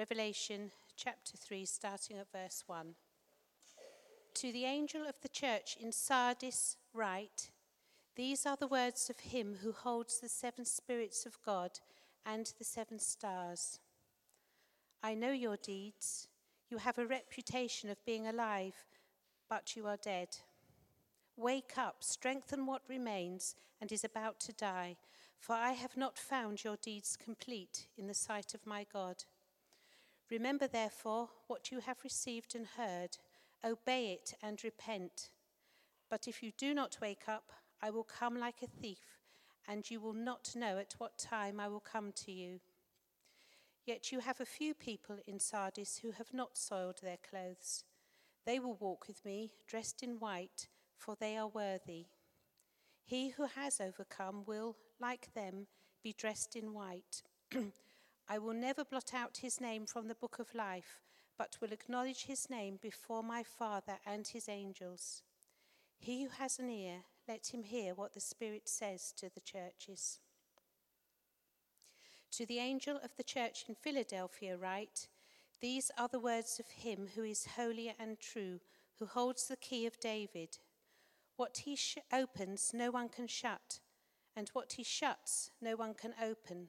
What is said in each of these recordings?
Revelation chapter 3, starting at verse 1. To the angel of the church in Sardis, write These are the words of him who holds the seven spirits of God and the seven stars. I know your deeds. You have a reputation of being alive, but you are dead. Wake up, strengthen what remains and is about to die, for I have not found your deeds complete in the sight of my God. Remember, therefore, what you have received and heard, obey it and repent. But if you do not wake up, I will come like a thief, and you will not know at what time I will come to you. Yet you have a few people in Sardis who have not soiled their clothes. They will walk with me, dressed in white, for they are worthy. He who has overcome will, like them, be dressed in white. I will never blot out his name from the book of life, but will acknowledge his name before my Father and his angels. He who has an ear, let him hear what the Spirit says to the churches. To the angel of the church in Philadelphia, write These are the words of him who is holy and true, who holds the key of David. What he sh- opens, no one can shut, and what he shuts, no one can open.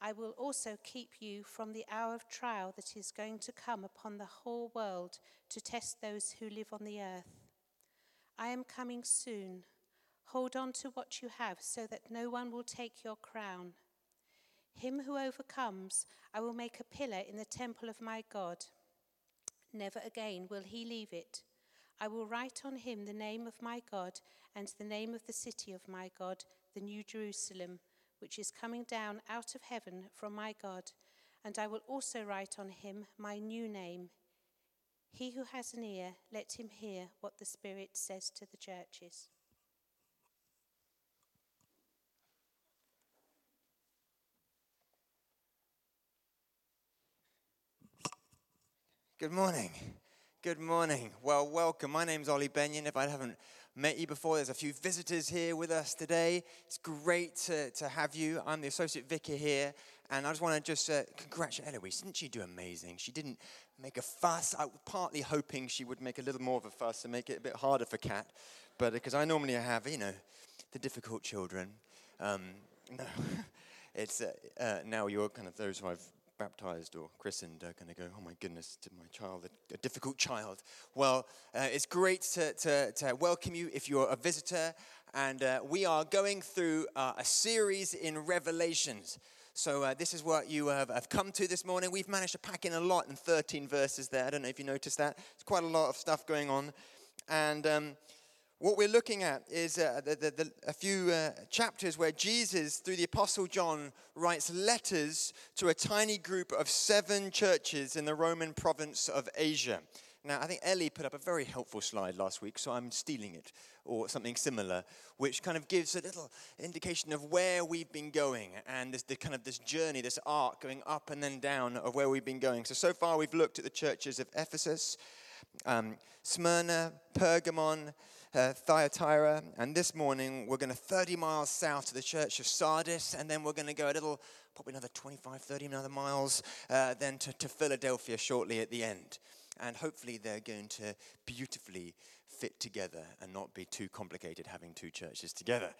I will also keep you from the hour of trial that is going to come upon the whole world to test those who live on the earth. I am coming soon. Hold on to what you have so that no one will take your crown. Him who overcomes, I will make a pillar in the temple of my God. Never again will he leave it. I will write on him the name of my God and the name of the city of my God, the New Jerusalem which is coming down out of heaven from my God, and I will also write on him my new name. He who has an ear, let him hear what the Spirit says to the churches. Good morning. Good morning. Well, welcome. My name's Ollie Benyon. If I haven't met you before. There's a few visitors here with us today. It's great to, to have you. I'm the associate vicar here, and I just want to just uh, congratulate Eloise. Didn't she do amazing? She didn't make a fuss. I was partly hoping she would make a little more of a fuss and make it a bit harder for Kat, but because I normally have, you know, the difficult children. Um, no, it's uh, uh, now you're kind of those who I've baptized or christened are going to go, oh my goodness, to my child, a, difficult child. Well, uh, it's great to, to, to, welcome you if you're a visitor. And uh, we are going through uh, a series in Revelations. So, uh, this is what you have, have, come to this morning. We've managed to pack in a lot in 13 verses there. I don't know if you noticed that. It's quite a lot of stuff going on. And um, what we're looking at is uh, the, the, the, a few uh, chapters where Jesus, through the Apostle John, writes letters to a tiny group of seven churches in the Roman province of Asia. Now, I think Ellie put up a very helpful slide last week, so I'm stealing it, or something similar, which kind of gives a little indication of where we've been going and this, the kind of this journey, this arc going up and then down of where we've been going. So, so far we've looked at the churches of Ephesus, um, Smyrna, Pergamon, uh, Thyatira, and this morning we're going to 30 miles south to the church of Sardis, and then we're going to go a little, probably another 25, 30 another miles, uh, then to, to Philadelphia shortly at the end. And hopefully they're going to beautifully fit together and not be too complicated having two churches together.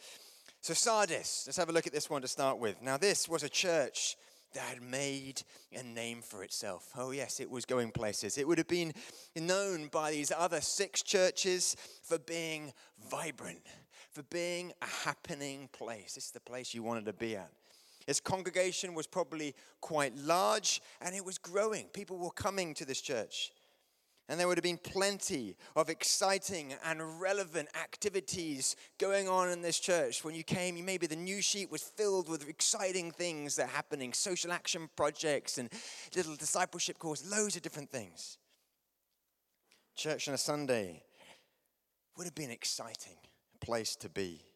So, Sardis, let's have a look at this one to start with. Now, this was a church that had made a name for itself. Oh, yes, it was going places. It would have been known by these other six churches for being vibrant, for being a happening place. This is the place you wanted to be at. Its congregation was probably quite large and it was growing. People were coming to this church. And there would have been plenty of exciting and relevant activities going on in this church. When you came, maybe the news sheet was filled with exciting things that are happening social action projects and little discipleship courses, loads of different things. Church on a Sunday would have been an exciting place to be.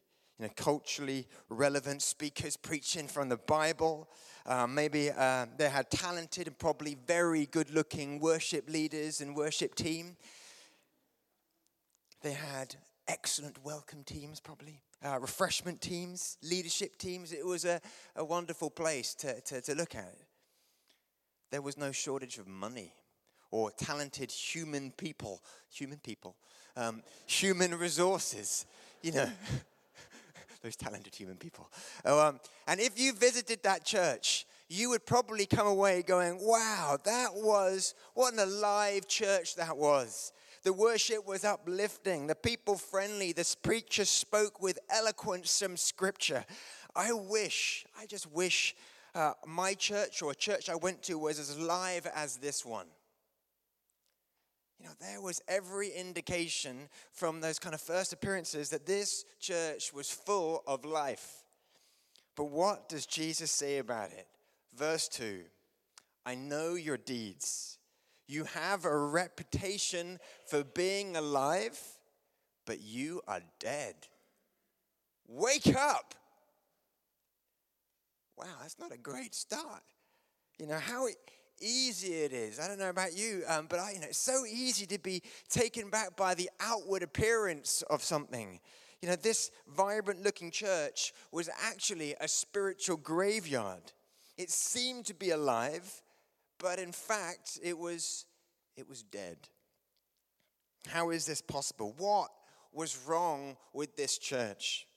You know, culturally relevant speakers preaching from the Bible. Uh, maybe uh, they had talented and probably very good looking worship leaders and worship team. They had excellent welcome teams, probably, uh, refreshment teams, leadership teams. It was a, a wonderful place to, to, to look at. There was no shortage of money or talented human people, human people, um, human resources, you know. those talented human people. Oh, um, and if you visited that church, you would probably come away going, wow, that was, what an alive church that was. The worship was uplifting, the people friendly, the preacher spoke with eloquence from scripture. I wish, I just wish uh, my church or a church I went to was as live as this one. You know, there was every indication from those kind of first appearances that this church was full of life. But what does Jesus say about it? Verse 2 I know your deeds. You have a reputation for being alive, but you are dead. Wake up. Wow, that's not a great start. You know, how easy it is. I don't know about you, um, but I, you know, it's so easy to be taken back by the outward appearance of something. You know, this vibrant looking church was actually a spiritual graveyard. It seemed to be alive, but in fact, it was, it was dead. How is this possible? What was wrong with this church?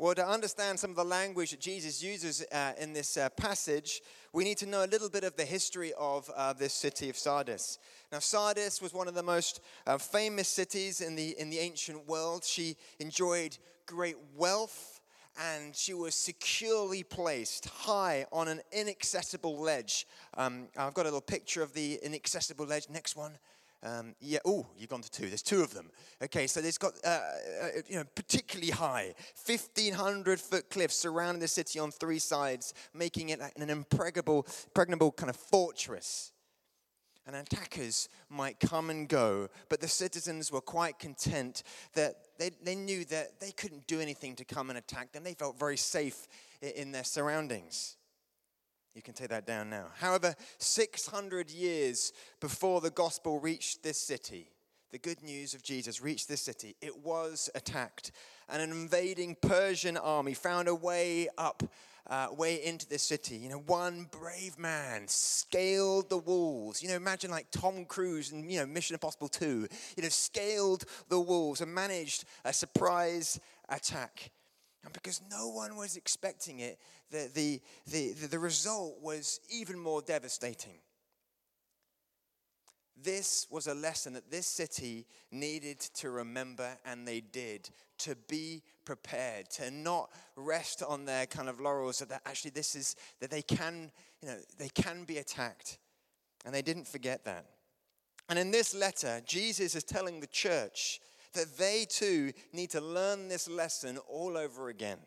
Well, to understand some of the language that Jesus uses uh, in this uh, passage, we need to know a little bit of the history of uh, this city of Sardis. Now, Sardis was one of the most uh, famous cities in the, in the ancient world. She enjoyed great wealth and she was securely placed high on an inaccessible ledge. Um, I've got a little picture of the inaccessible ledge. Next one. Um, yeah, oh, you've gone to two. There's two of them. Okay, so there's got, uh, uh, you know, particularly high, 1,500 foot cliffs surrounding the city on three sides, making it an impregnable, impregnable kind of fortress. And attackers might come and go, but the citizens were quite content that they, they knew that they couldn't do anything to come and attack them. They felt very safe in their surroundings. You can take that down now. However, 600 years before the gospel reached this city, the good news of Jesus reached this city, it was attacked. And an invading Persian army found a way up, uh, way into this city. You know, one brave man scaled the walls. You know, imagine like Tom Cruise in, you know, Mission Impossible 2. You know, scaled the walls and managed a surprise attack. And because no one was expecting it, the, the, the, the result was even more devastating. This was a lesson that this city needed to remember, and they did, to be prepared, to not rest on their kind of laurels, that actually this is, that they can, you know, they can be attacked. And they didn't forget that. And in this letter, Jesus is telling the church that they too need to learn this lesson all over again.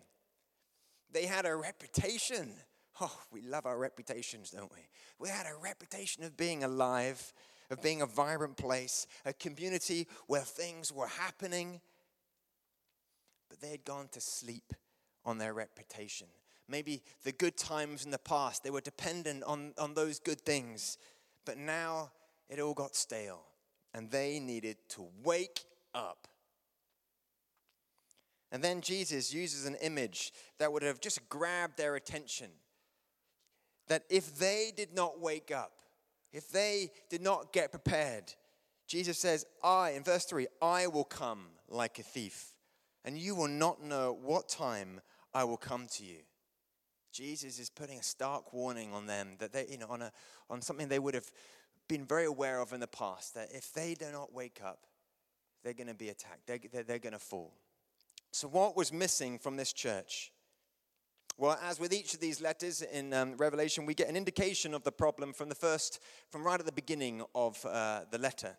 They had a reputation. Oh, we love our reputations, don't we? We had a reputation of being alive, of being a vibrant place, a community where things were happening. But they had gone to sleep on their reputation. Maybe the good times in the past, they were dependent on, on those good things. But now it all got stale, and they needed to wake up. And then Jesus uses an image that would have just grabbed their attention. That if they did not wake up, if they did not get prepared, Jesus says, I, in verse 3, I will come like a thief, and you will not know what time I will come to you. Jesus is putting a stark warning on them that they, you know, on, a, on something they would have been very aware of in the past, that if they do not wake up, they're going to be attacked, they're, they're, they're going to fall. So, what was missing from this church? Well, as with each of these letters in um, Revelation, we get an indication of the problem from the first, from right at the beginning of uh, the letter.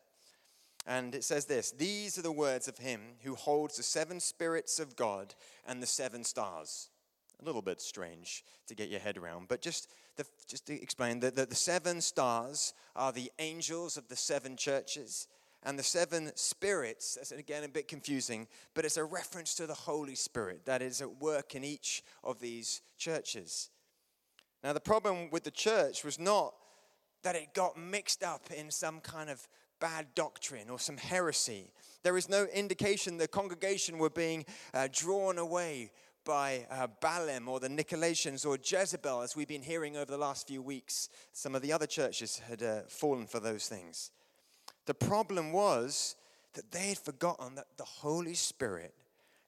And it says this These are the words of him who holds the seven spirits of God and the seven stars. A little bit strange to get your head around, but just, the, just to explain that the, the seven stars are the angels of the seven churches, and the seven spirits, that's again a bit confusing, but it's a reference to the Holy Spirit that is at work in each of these churches. Now, the problem with the church was not that it got mixed up in some kind of bad doctrine or some heresy. There is no indication the congregation were being uh, drawn away by uh, Balaam or the Nicolaitans or Jezebel, as we've been hearing over the last few weeks. Some of the other churches had uh, fallen for those things. The problem was that they had forgotten that the Holy Spirit,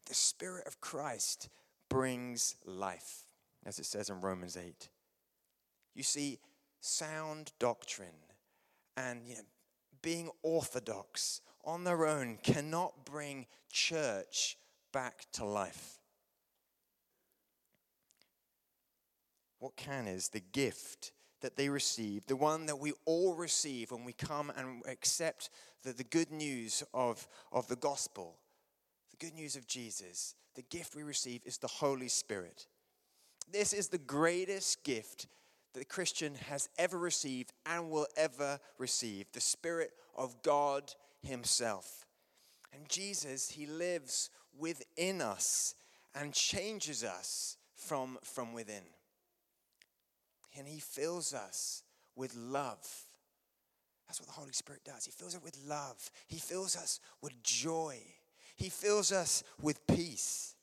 the Spirit of Christ, brings life, as it says in Romans 8. You see, sound doctrine and you know, being orthodox on their own cannot bring church back to life. What can is the gift that they receive, the one that we all receive when we come and accept the, the good news of, of the gospel, the good news of Jesus. The gift we receive is the Holy Spirit. This is the greatest gift that the Christian has ever received and will ever receive the Spirit of God Himself. And Jesus, He lives within us and changes us from, from within. And He fills us with love. That's what the Holy Spirit does. He fills us with love, He fills us with joy, He fills us with peace.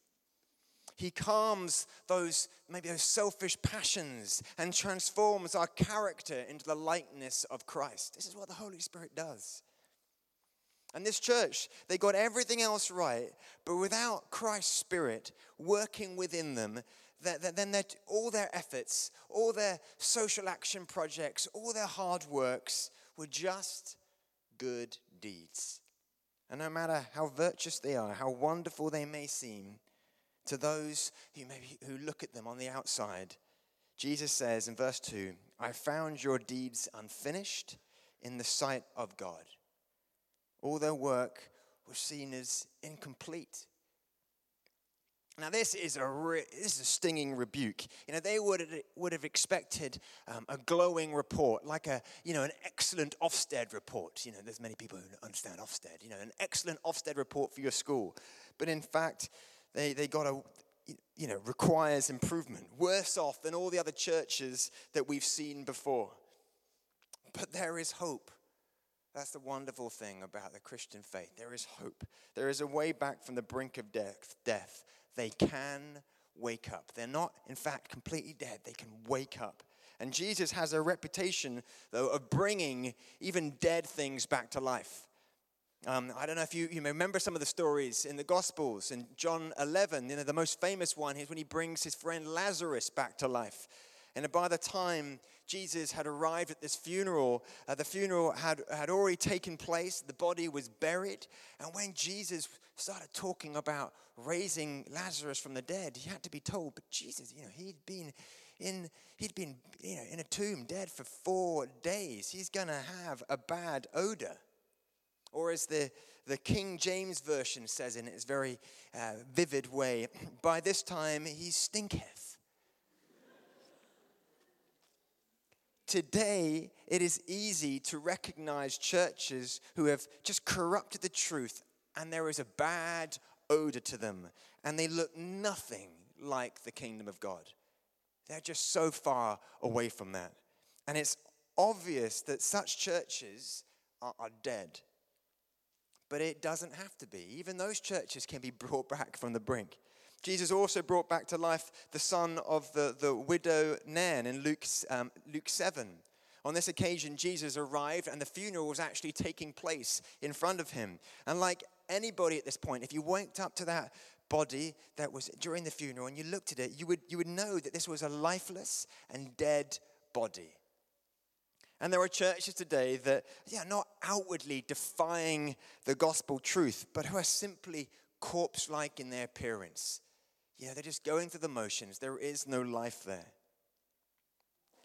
He calms those, maybe those selfish passions and transforms our character into the likeness of Christ. This is what the Holy Spirit does. And this church, they got everything else right, but without Christ's Spirit working within them, then all their efforts, all their social action projects, all their hard works were just good deeds. And no matter how virtuous they are, how wonderful they may seem, to those who who look at them on the outside. Jesus says in verse 2, I found your deeds unfinished in the sight of God. All their work was seen as incomplete. Now, this is a re- this is a stinging rebuke. You know, they would have, would have expected um, a glowing report, like a you know an excellent Ofsted report. You know, there's many people who understand Ofsted. You know, an excellent Ofsted report for your school, but in fact, they, they got a, you know, requires improvement, worse off than all the other churches that we've seen before. But there is hope. That's the wonderful thing about the Christian faith. There is hope. There is a way back from the brink of death. death. They can wake up. They're not, in fact, completely dead. They can wake up. And Jesus has a reputation, though, of bringing even dead things back to life. Um, I don't know if you, you remember some of the stories in the Gospels. In John 11, you know, the most famous one is when he brings his friend Lazarus back to life. And by the time Jesus had arrived at this funeral, uh, the funeral had, had already taken place, the body was buried. And when Jesus started talking about raising Lazarus from the dead, he had to be told, but Jesus, you know, he'd been in, he'd been you know, in a tomb dead for four days. He's going to have a bad odor. Or as the, the King James Version says in its very uh, vivid way, by this time he stinketh. Today, it is easy to recognize churches who have just corrupted the truth and there is a bad odor to them and they look nothing like the kingdom of God. They're just so far away from that. And it's obvious that such churches are, are dead but it doesn't have to be. Even those churches can be brought back from the brink. Jesus also brought back to life the son of the, the widow Nain in Luke, um, Luke 7. On this occasion, Jesus arrived and the funeral was actually taking place in front of him. And like anybody at this point, if you went up to that body that was during the funeral and you looked at it, you would, you would know that this was a lifeless and dead body. And there are churches today that, yeah, not outwardly defying the gospel truth, but who are simply corpse like in their appearance. Yeah, they're just going through the motions. There is no life there.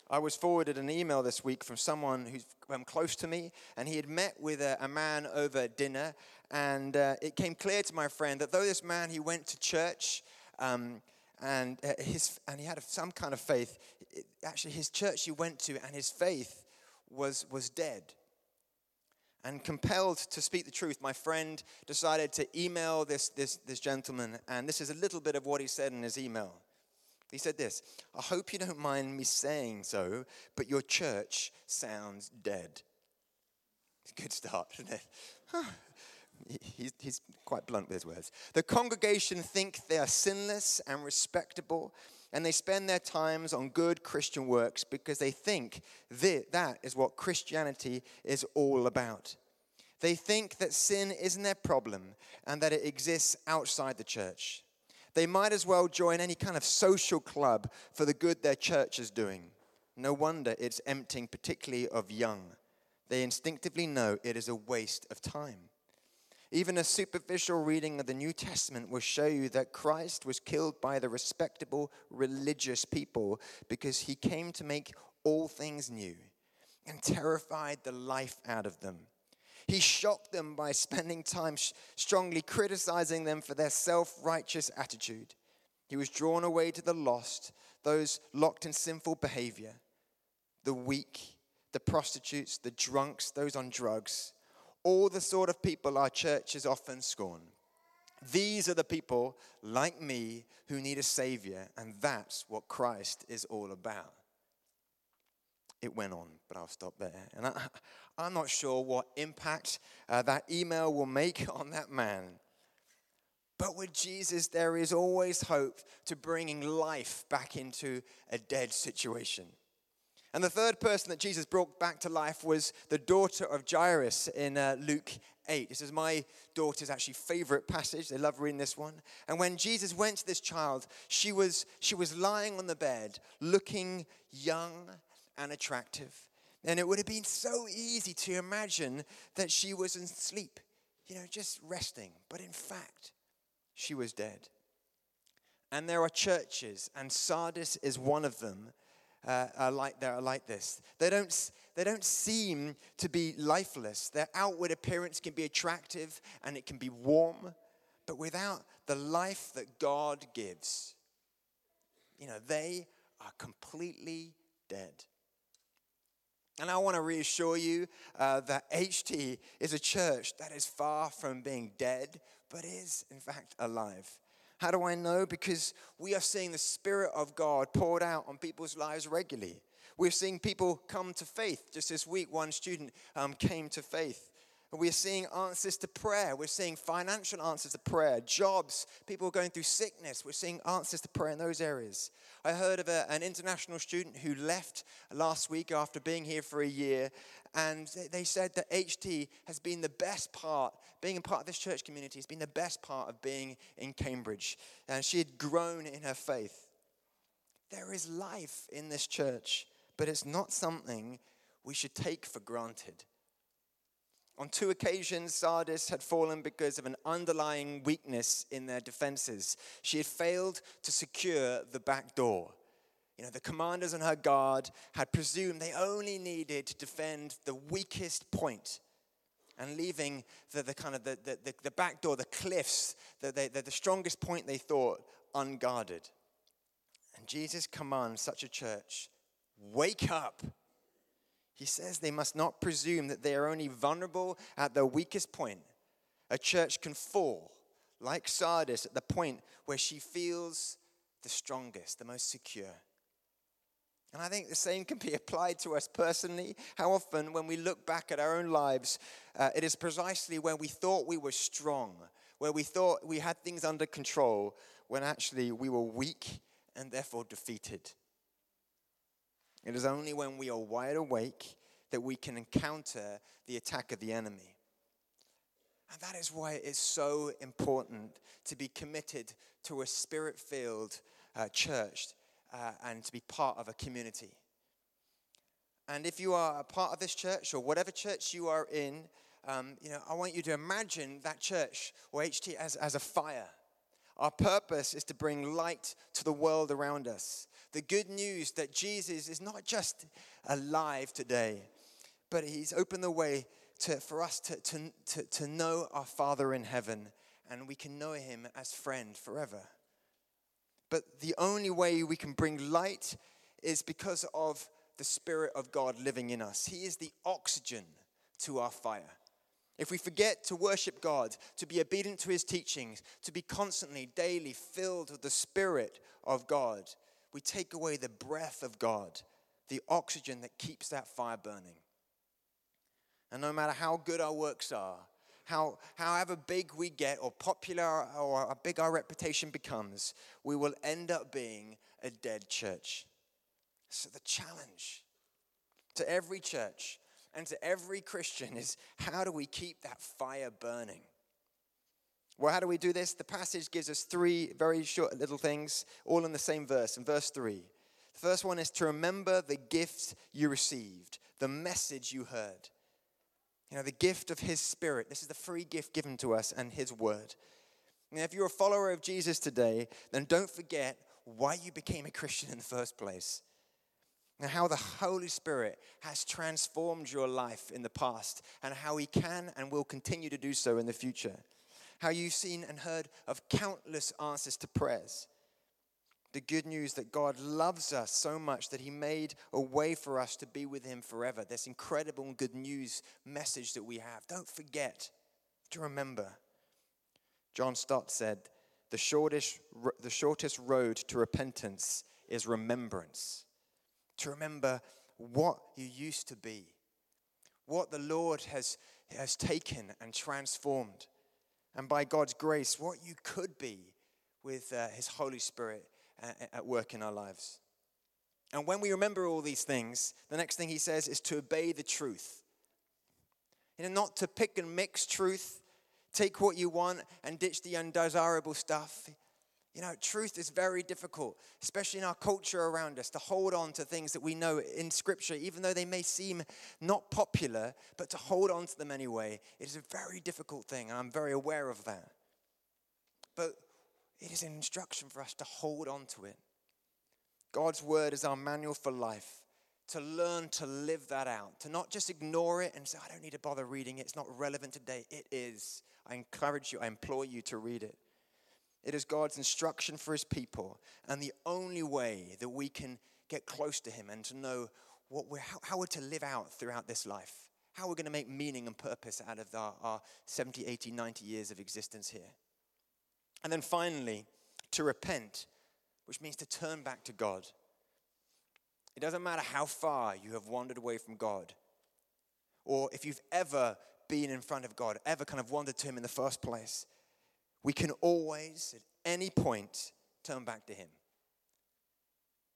I was forwarded an email this week from someone who's um, close to me, and he had met with a, a man over dinner, and uh, it came clear to my friend that though this man he went to church, um, and uh, his and he had some kind of faith. It, actually, his church he went to, and his faith was was dead. And compelled to speak the truth, my friend decided to email this, this, this gentleman, and this is a little bit of what he said in his email. He said this I hope you don't mind me saying so, but your church sounds dead. Good start, isn't it? Huh. He's, he's quite blunt with his words. The congregation think they are sinless and respectable, and they spend their times on good Christian works because they think that, that is what Christianity is all about. They think that sin isn't their problem and that it exists outside the church. They might as well join any kind of social club for the good their church is doing. No wonder it's emptying, particularly of young. They instinctively know it is a waste of time. Even a superficial reading of the New Testament will show you that Christ was killed by the respectable religious people because he came to make all things new and terrified the life out of them. He shocked them by spending time strongly criticizing them for their self righteous attitude. He was drawn away to the lost, those locked in sinful behavior, the weak, the prostitutes, the drunks, those on drugs, all the sort of people our churches often scorn. These are the people like me who need a savior, and that's what Christ is all about it went on, but I'll stop there. And I, am not sure what impact uh, that email will make on that man. But with Jesus, there is always hope to bringing life back into a dead situation. And the third person that Jesus brought back to life was the daughter of Jairus in uh, Luke 8. This is my daughter's actually favorite passage. They love reading this one. And when Jesus went to this child, she was, she was lying on the bed, looking young and attractive. And it would have been so easy to imagine that she was asleep, you know, just resting. But in fact, she was dead. And there are churches, and Sardis is one of them. Uh, are like they are like this. They don't they don't seem to be lifeless. Their outward appearance can be attractive and it can be warm, but without the life that God gives, you know, they are completely dead. And I want to reassure you uh, that HT is a church that is far from being dead, but is, in fact, alive. How do I know? Because we are seeing the Spirit of God poured out on people's lives regularly. We're seeing people come to faith. Just this week, one student um, came to faith. We're seeing answers to prayer. We're seeing financial answers to prayer, jobs, people going through sickness. We're seeing answers to prayer in those areas. I heard of a, an international student who left last week after being here for a year, and they said that HT has been the best part, being a part of this church community, has been the best part of being in Cambridge. And she had grown in her faith. There is life in this church, but it's not something we should take for granted. On two occasions, Sardis had fallen because of an underlying weakness in their defenses. She had failed to secure the back door. You know, the commanders and her guard had presumed they only needed to defend the weakest point and leaving the, the kind of the, the, the back door, the cliffs, the, the, the strongest point they thought unguarded. And Jesus commands such a church wake up he says they must not presume that they are only vulnerable at their weakest point. A church can fall, like Sardis, at the point where she feels the strongest, the most secure. And I think the same can be applied to us personally. How often, when we look back at our own lives, uh, it is precisely where we thought we were strong, where we thought we had things under control, when actually we were weak and therefore defeated. It is only when we are wide awake that we can encounter the attack of the enemy. And that is why it is so important to be committed to a spirit filled uh, church uh, and to be part of a community. And if you are a part of this church or whatever church you are in, um, you know, I want you to imagine that church or HT as, as a fire. Our purpose is to bring light to the world around us. The good news that Jesus is not just alive today, but he's opened the way to, for us to, to, to, to know our Father in heaven, and we can know him as friend forever. But the only way we can bring light is because of the Spirit of God living in us. He is the oxygen to our fire. If we forget to worship God, to be obedient to His teachings, to be constantly, daily filled with the Spirit of God, we take away the breath of God, the oxygen that keeps that fire burning. And no matter how good our works are, how, however big we get or popular or how big our reputation becomes, we will end up being a dead church. So, the challenge to every church and to every Christian is how do we keep that fire burning? Well, how do we do this? The passage gives us three very short little things, all in the same verse, in verse 3. The first one is to remember the gift you received, the message you heard. You know, the gift of His Spirit. This is the free gift given to us and His Word. And if you're a follower of Jesus today, then don't forget why you became a Christian in the first place. And how the Holy Spirit has transformed your life in the past, and how He can and will continue to do so in the future. How you've seen and heard of countless answers to prayers the good news that God loves us so much that He made a way for us to be with Him forever. This incredible good news message that we have. Don't forget to remember. John Stott said, the shortest, the shortest road to repentance is remembrance. To remember what you used to be, what the Lord has, has taken and transformed, and by God's grace, what you could be with uh, His Holy Spirit at work in our lives. And when we remember all these things, the next thing he says is to obey the truth. You know, not to pick and mix truth, take what you want and ditch the undesirable stuff. You know, truth is very difficult, especially in our culture around us, to hold on to things that we know in Scripture, even though they may seem not popular, but to hold on to them anyway. It is a very difficult thing, and I'm very aware of that. But it is an instruction for us to hold on to it. God's word is our manual for life, to learn to live that out, to not just ignore it and say, I don't need to bother reading it, it's not relevant today. It is. I encourage you, I implore you to read it. It is God's instruction for his people, and the only way that we can get close to him and to know what we're, how, how we're to live out throughout this life, how we're going to make meaning and purpose out of our, our 70, 80, 90 years of existence here. And then finally, to repent, which means to turn back to God. It doesn't matter how far you have wandered away from God, or if you've ever been in front of God, ever kind of wandered to Him in the first place. We can always, at any point, turn back to Him.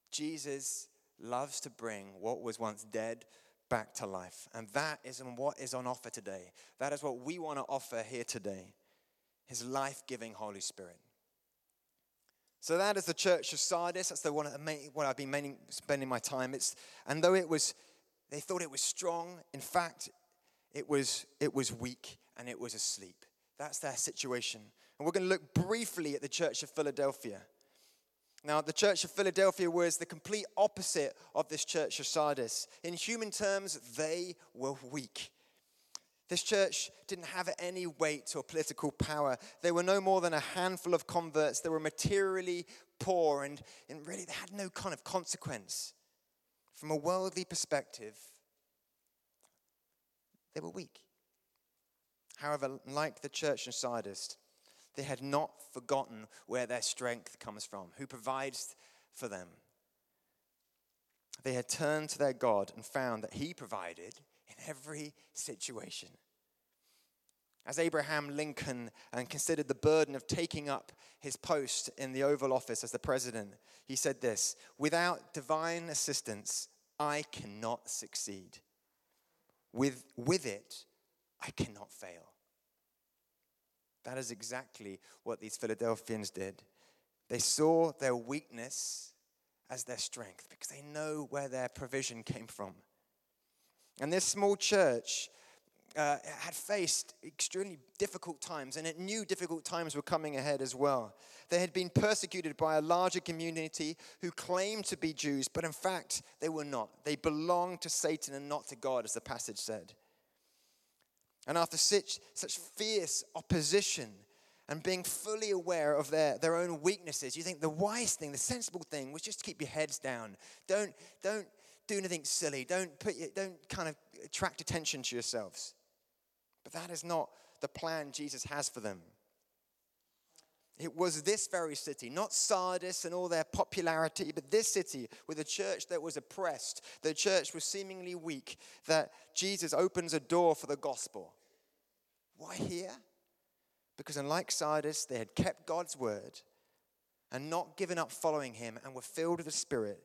Jesus loves to bring what was once dead back to life. And that is what is on offer today. That is what we want to offer here today his life giving Holy Spirit. So that is the church of Sardis. That's the one what I've been spending my time. It's and though it was, they thought it was strong. In fact, it was it was weak and it was asleep. That's their situation. And we're going to look briefly at the church of Philadelphia. Now, the church of Philadelphia was the complete opposite of this church of Sardis. In human terms, they were weak. This church didn't have any weight or political power. They were no more than a handful of converts. They were materially poor and, and really they had no kind of consequence. From a worldly perspective, they were weak. However, like the church in Sardis, they had not forgotten where their strength comes from, who provides for them. They had turned to their God and found that He provided in every situation. As Abraham Lincoln and considered the burden of taking up his post in the Oval Office as the president, he said this Without divine assistance, I cannot succeed. With, with it, I cannot fail. That is exactly what these Philadelphians did. They saw their weakness as their strength because they know where their provision came from. And this small church uh, had faced extremely difficult times, and it knew difficult times were coming ahead as well. They had been persecuted by a larger community who claimed to be Jews, but in fact, they were not. They belonged to Satan and not to God, as the passage said. And after such, such fierce opposition and being fully aware of their, their own weaknesses, you think the wise thing, the sensible thing was just to keep your heads down. Don't, don't do anything silly. Don't, put your, don't kind of attract attention to yourselves. But that is not the plan Jesus has for them. It was this very city, not Sardis and all their popularity, but this city with a church that was oppressed, the church was seemingly weak, that Jesus opens a door for the gospel. Why here? Because unlike Sardis, they had kept God's word and not given up following him and were filled with the Spirit,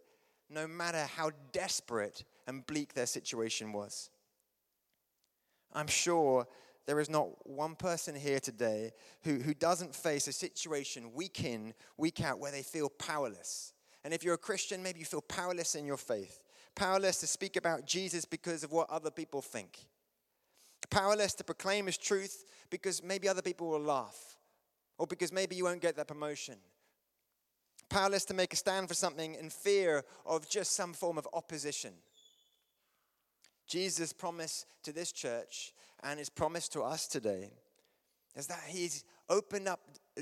no matter how desperate and bleak their situation was. I'm sure there is not one person here today who, who doesn't face a situation week in, week out, where they feel powerless. And if you're a Christian, maybe you feel powerless in your faith, powerless to speak about Jesus because of what other people think, powerless to proclaim his truth because maybe other people will laugh, or because maybe you won't get that promotion. Powerless to make a stand for something in fear of just some form of opposition. Jesus' promise to this church and his promise to us today is that he's opened up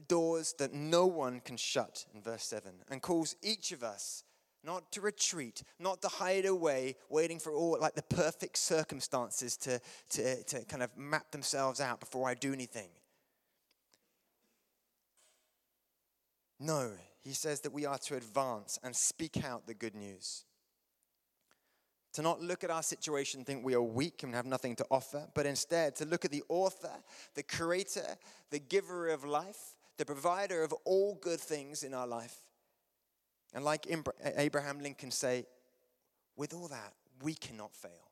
doors that no one can shut in verse 7 and calls each of us not to retreat, not to hide away, waiting for all like the perfect circumstances to, to, to kind of map themselves out before I do anything. No, he says that we are to advance and speak out the good news to not look at our situation and think we are weak and have nothing to offer, but instead to look at the author, the creator, the giver of life, the provider of all good things in our life. And like Abraham Lincoln say, with all that, we cannot fail.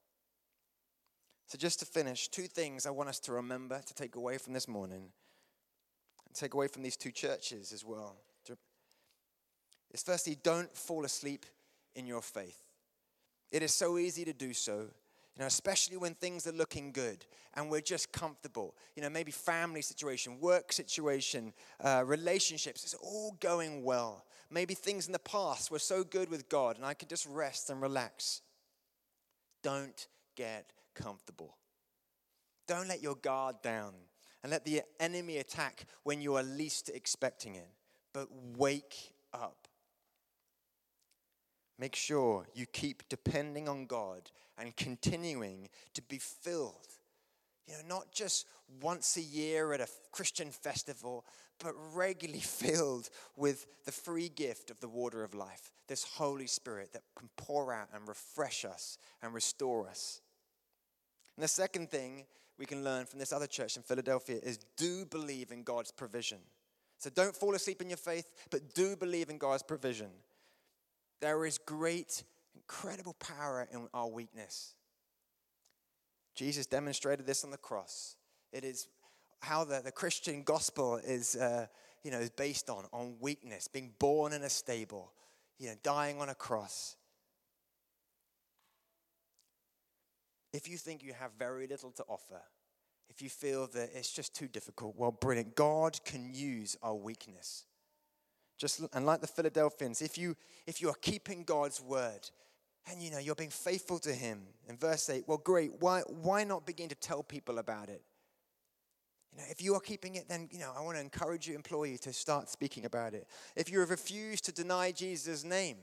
So just to finish, two things I want us to remember to take away from this morning and take away from these two churches as well. Is firstly, don't fall asleep in your faith. It is so easy to do so, you know, especially when things are looking good and we're just comfortable. You know, maybe family situation, work situation, uh, relationships, it's all going well. Maybe things in the past were so good with God and I could just rest and relax. Don't get comfortable. Don't let your guard down and let the enemy attack when you are least expecting it. But wake up. Make sure you keep depending on God and continuing to be filled. You know, not just once a year at a Christian festival, but regularly filled with the free gift of the water of life, this Holy Spirit that can pour out and refresh us and restore us. And the second thing we can learn from this other church in Philadelphia is do believe in God's provision. So don't fall asleep in your faith, but do believe in God's provision. There is great, incredible power in our weakness. Jesus demonstrated this on the cross. It is how the, the Christian gospel is, uh, you know, is based on, on weakness, being born in a stable, you know, dying on a cross. If you think you have very little to offer, if you feel that it's just too difficult, well, brilliant. God can use our weakness. Just and like the Philadelphians, if you if you are keeping God's word and you know you're being faithful to him in verse 8, well great, why why not begin to tell people about it? You know, if you are keeping it, then you know I want to encourage you, implore you to start speaking about it. If you have refused to deny Jesus' name,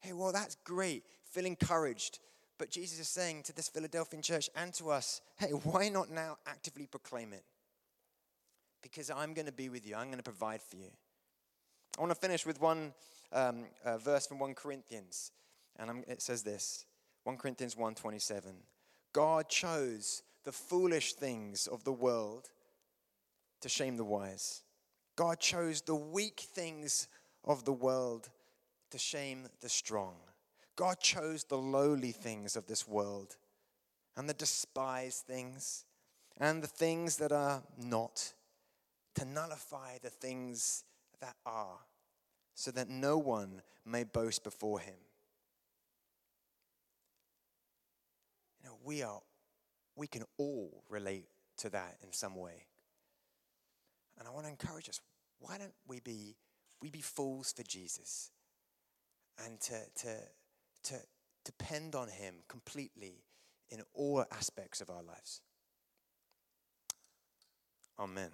hey, well that's great. Feel encouraged. But Jesus is saying to this Philadelphian church and to us, hey, why not now actively proclaim it? Because I'm going to be with you. I'm going to provide for you. I want to finish with one um, uh, verse from 1 Corinthians, and I'm, it says this 1 Corinthians 1:27. God chose the foolish things of the world to shame the wise. God chose the weak things of the world to shame the strong. God chose the lowly things of this world and the despised things and the things that are not to nullify the things that are, so that no one may boast before him. You know, we are we can all relate to that in some way. And I want to encourage us why don't we be, we be fools for Jesus and to, to, to depend on Him completely in all aspects of our lives? Amen.